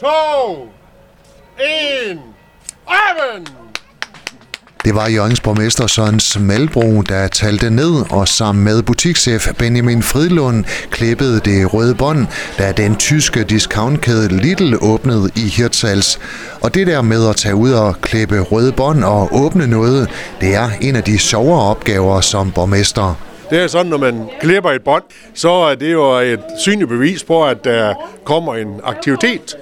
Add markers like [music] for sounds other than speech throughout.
to, en, Amen! Det var Jørgens borgmester Søren Smalbro, der talte ned og sammen med butikschef Benjamin Fridlund klippede det røde bånd, da den tyske discountkæde Lidl åbnede i Hirtshals. Og det der med at tage ud og klippe røde bånd og åbne noget, det er en af de sjovere opgaver som borgmester. Det er sådan, når man klipper et bånd, så er det jo et synligt bevis på, at der kommer en aktivitet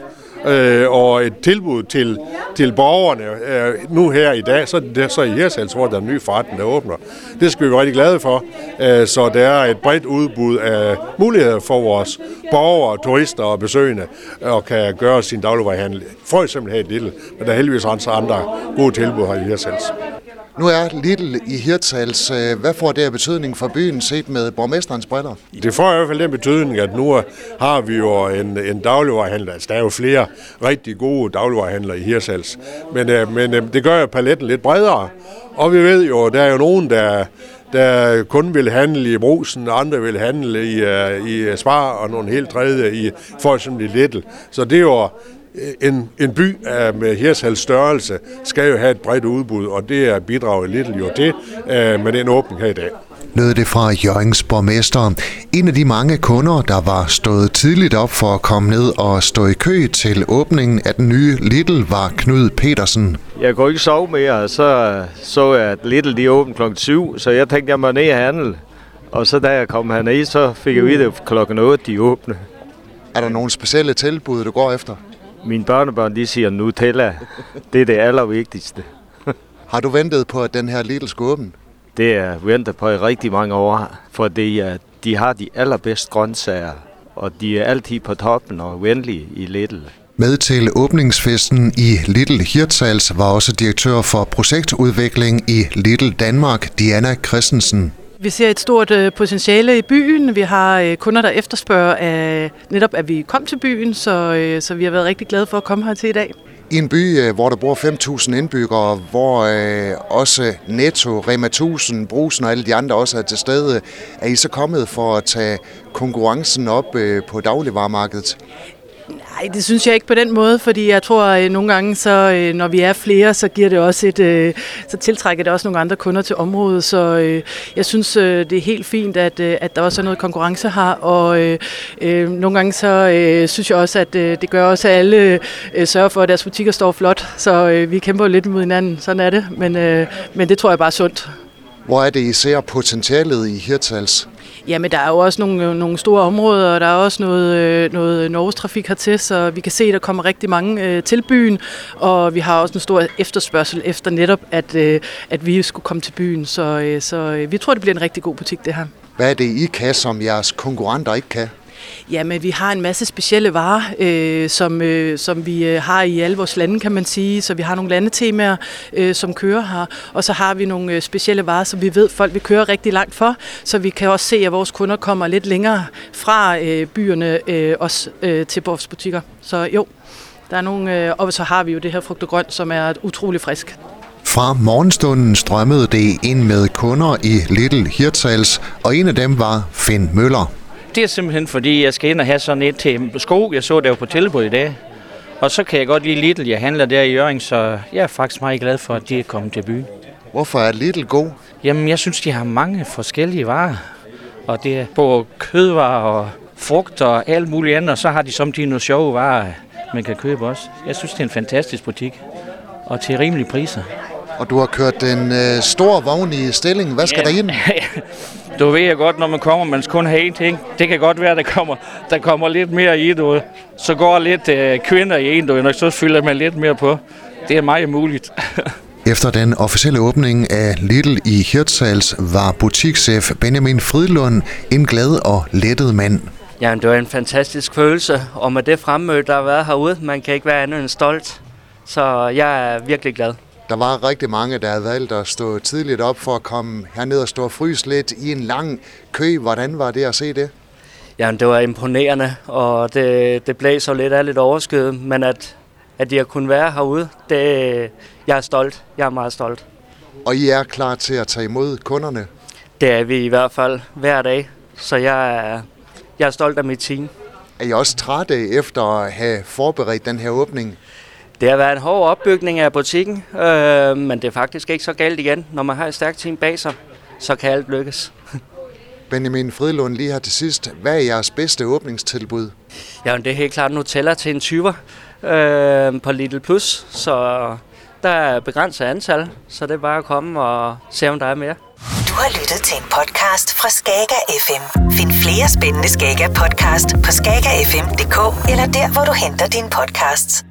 øh, og et tilbud til, til borgerne. Øh, nu her i dag, så er det så i Hirsals, hvor der er en ny forretning, der åbner. Det skal vi være rigtig glade for. Øh, så der er et bredt udbud af muligheder for vores borgere, turister og besøgende, øh, og kan gøre sin dagligvarehandel. For eksempel her i Lille, men der er heldigvis også andre gode tilbud her i Hirsals. Nu er Lidl i Hirtshals. Hvad får det af betydning for byen set med borgmesterens briller? Det får i hvert fald den betydning, at nu har vi jo en, en dagligvarerhandler. Altså, der er jo flere rigtig gode dagligvarerhandlere i Hirtshals. Men, øh, men øh, det gør jo paletten lidt bredere. Og vi ved jo, der er jo nogen, der, der kun vil handle i brusen, og andre vil handle i, øh, i Spar, og nogle helt tredje i for eksempel i Little. Så det er jo en, en by med Hirshals størrelse skal jo have et bredt udbud, og det er bidraget lidt jo det med den åbning her i dag lød det fra Jørgens borgmester. En af de mange kunder, der var stået tidligt op for at komme ned og stå i kø til åbningen af den nye Lidl, var Knud Petersen. Jeg kunne ikke sove mere, så så jeg, at Lidl de åbent klokken 7, så jeg tænkte, jeg må ned og handle. Og så da jeg kom herned, så fik jeg vide, at klokken 8 de åbne. Er der nogle specielle tilbud, du går efter? Mine børnebørn, de siger Nutella. Det er det allervigtigste. [laughs] Har du ventet på, at den her skulle åbne? Det er ventet på i rigtig mange år, for det, de har de allerbedste grøntsager, og de er altid på toppen og venlige i Lidl. Med til åbningsfesten i Little Hirtshals var også direktør for projektudvikling i Little Danmark, Diana Christensen. Vi ser et stort øh, potentiale i byen. Vi har øh, kunder, der efterspørger af, netop, at vi kom til byen, så, øh, så vi har været rigtig glade for at komme her til i dag. I en by, hvor der bor 5.000 indbyggere, hvor øh, også Netto, Rema 1000, Brusen og alle de andre også er til stede, er I så kommet for at tage konkurrencen op øh, på dagligvarermarkedet? Nej, det synes jeg ikke på den måde, fordi jeg tror, at nogle gange, så, øh, når vi er flere, så giver det også et, øh, så tiltrækker det også nogle andre kunder til området. Så jeg synes, det er helt fint, at, at der også er noget konkurrence her. Og øh, nogle gange så øh, synes jeg også, at det gør også, at alle sørger for, at deres butikker står flot. Så øh, vi kæmper lidt mod hinanden. Sådan er det. Men, øh, men det tror jeg bare er sundt. Hvor er det, I potentialet i Hirtals? Jamen, der er jo også nogle, øh, nogle store områder, og der er også noget, øh, noget Norges trafik hertil, så vi kan se, at der kommer rigtig mange øh, til byen, og vi har også en stor efterspørgsel efter netop, at, øh, at vi skulle komme til byen. Så, øh, så øh, vi tror, det bliver en rigtig god butik, det her. Hvad er det, I kan, som jeres konkurrenter ikke kan? Jamen, vi har en masse specielle varer, øh, som, øh, som vi øh, har i alle vores lande, kan man sige. Så vi har nogle landetemaer, øh, som kører her. Og så har vi nogle øh, specielle varer, som vi ved, folk vil køre rigtig langt for. Så vi kan også se, at vores kunder kommer lidt længere fra øh, byerne øh, også øh, til vores butikker. Så jo, der er nogle, øh, og så har vi jo det her frugt og grønt, som er utrolig frisk. Fra morgenstunden strømmede det ind med kunder i Little Hirtshals, og en af dem var Finn Møller. Det er simpelthen fordi, jeg skal ind og have sådan et til sko. Jeg så det jo på tilbud i dag. Og så kan jeg godt lide Lidl. Jeg handler der i Jørgen, så jeg er faktisk meget glad for, at de er kommet til byen. Hvorfor er Lidl god? Jamen, jeg synes, de har mange forskellige varer. Og det er både kødvarer og frugt og alt muligt andet. Og så har de samtidig nogle sjove varer, man kan købe også. Jeg synes, det er en fantastisk butik. Og til rimelige priser. Og du har kørt den øh, store vogn i stilling. Hvad skal ja. der ind? [laughs] du ved jeg godt, når man kommer, man skal kun have én ting. Det kan godt være, at der kommer, der kommer lidt mere i det. Så går lidt øh, kvinder i en, og så fylder man lidt mere på. Det er meget muligt. [laughs] Efter den officielle åbning af Lidl i Hirtshals var butikschef Benjamin Fridlund en glad og lettet mand. Ja, det var en fantastisk følelse, og med det fremmøde, der har været herude, man kan ikke være andet end stolt. Så jeg er virkelig glad. Der var rigtig mange, der havde valgt at stå tidligt op for at komme herned og stå og fryse lidt i en lang kø. Hvordan var det at se det? Jamen, det var imponerende, og det, det blæser lidt af lidt overskyet, men at, at jeg kunne være herude, det, jeg er stolt. Jeg er meget stolt. Og I er klar til at tage imod kunderne? Det er vi i hvert fald hver dag, så jeg er, jeg er stolt af mit team. Er I også trætte efter at have forberedt den her åbning? Det har været en hård opbygning af butikken, øh, men det er faktisk ikke så galt igen. Når man har et stærkt team bag sig, så kan alt lykkes. [laughs] Benjamin Fridlund, lige her til sidst. Hvad er jeres bedste åbningstilbud? Ja, det er helt klart Nutella til en 20'er øh, på Little Plus, så der er begrænset antal, så det er bare at komme og se, om der er mere. Du har lyttet til en podcast fra Skager FM. Find flere spændende Skager podcast på skagerfm.dk eller der, hvor du henter dine podcasts.